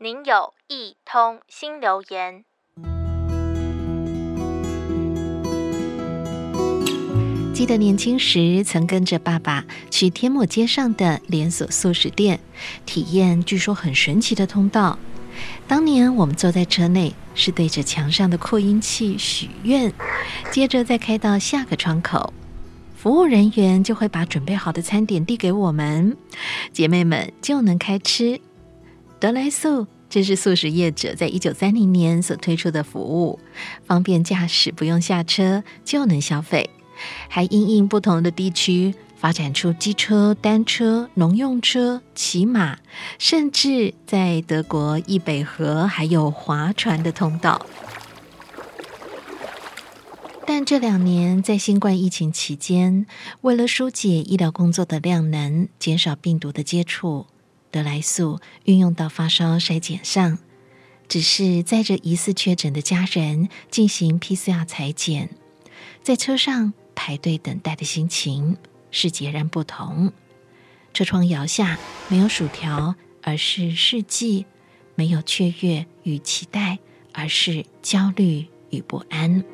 您有一通新留言。记得年轻时曾跟着爸爸去天母街上的连锁速食店，体验据说很神奇的通道。当年我们坐在车内，是对着墙上的扩音器许愿，接着再开到下个窗口，服务人员就会把准备好的餐点递给我们，姐妹们就能开吃。得来速，这是素食业者在一九三零年所推出的服务，方便驾驶，不用下车就能消费。还因应不同的地区发展出机车、单车、农用车、骑马，甚至在德国易北河还有划船的通道。但这两年在新冠疫情期间，为了疏解医疗工作的量能，减少病毒的接触，得来素运用到发烧筛检上，只是载着疑似确诊的家人进行 PCR 裁检，在车上。排队等待的心情是截然不同。车窗摇下，没有薯条，而是世纪；没有雀跃与期待，而是焦虑与不安。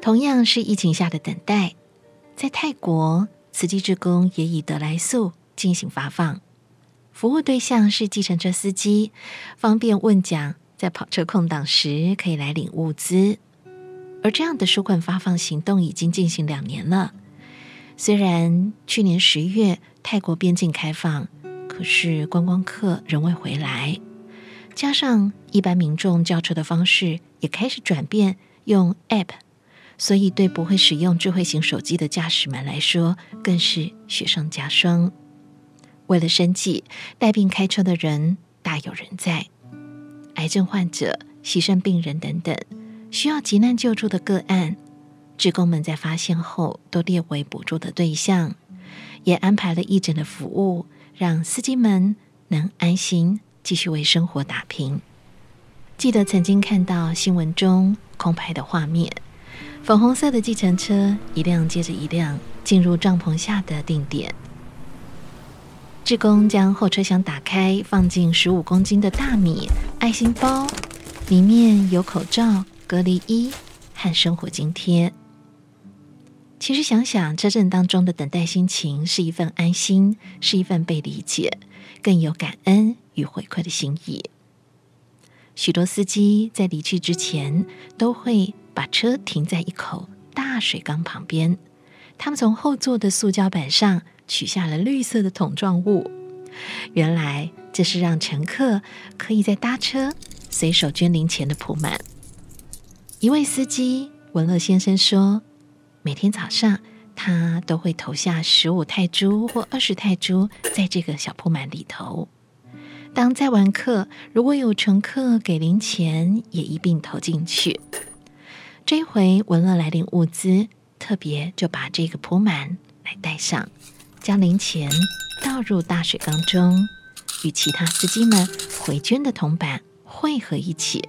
同样是疫情下的等待，在泰国，慈济志工也以得来素进行发放，服务对象是计程车司机，方便问讲，在跑车空档时可以来领物资。而这样的纾困发放行动已经进行两年了。虽然去年十月泰国边境开放，可是观光客仍未回来，加上一般民众叫车的方式也开始转变，用 App，所以对不会使用智慧型手机的驾驶们来说，更是雪上加霜。为了生计，带病开车的人大有人在，癌症患者、牺牲病人等等。需要急难救助的个案，职工们在发现后都列为补助的对象，也安排了义诊的服务，让司机们能安心继续为生活打拼。记得曾经看到新闻中空拍的画面，粉红色的计程车一辆接着一辆进入帐篷下的定点，志工将后车厢打开，放进十五公斤的大米爱心包，里面有口罩。隔离衣和生活津贴。其实想想，车阵当中的等待心情是一份安心，是一份被理解，更有感恩与回馈的心意。许多司机在离去之前，都会把车停在一口大水缸旁边。他们从后座的塑胶板上取下了绿色的桶状物，原来这是让乘客可以在搭车随手捐零钱的铺满。一位司机文乐先生说：“每天早上，他都会投下十五泰铢或二十泰铢在这个小铺满里头。当载完客，如果有乘客给零钱，也一并投进去。这一回文乐来领物资，特别就把这个铺满来带上，将零钱倒入大水缸中，与其他司机们回捐的铜板汇合一起。”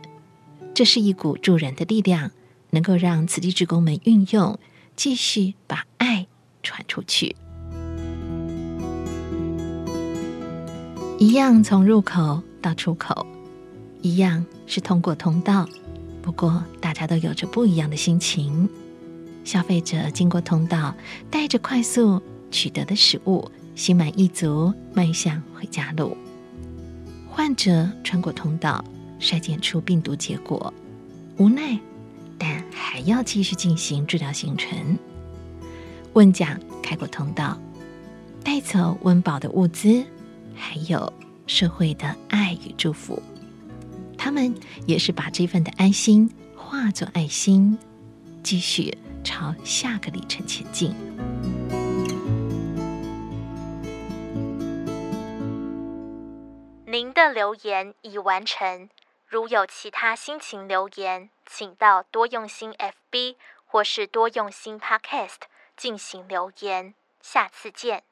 这是一股助人的力量，能够让慈济职工们运用，继续把爱传出去。一样从入口到出口，一样是通过通道，不过大家都有着不一样的心情。消费者经过通道，带着快速取得的食物，心满意足，迈向回家路。患者穿过通道。筛检出病毒结果，无奈，但还要继续进行治疗行程。问讲开过通道，带走温饱的物资，还有社会的爱与祝福。他们也是把这份的安心化作爱心，继续朝下个里程前进。留言已完成。如有其他心情留言，请到多用心 FB 或是多用心 Podcast 进行留言。下次见。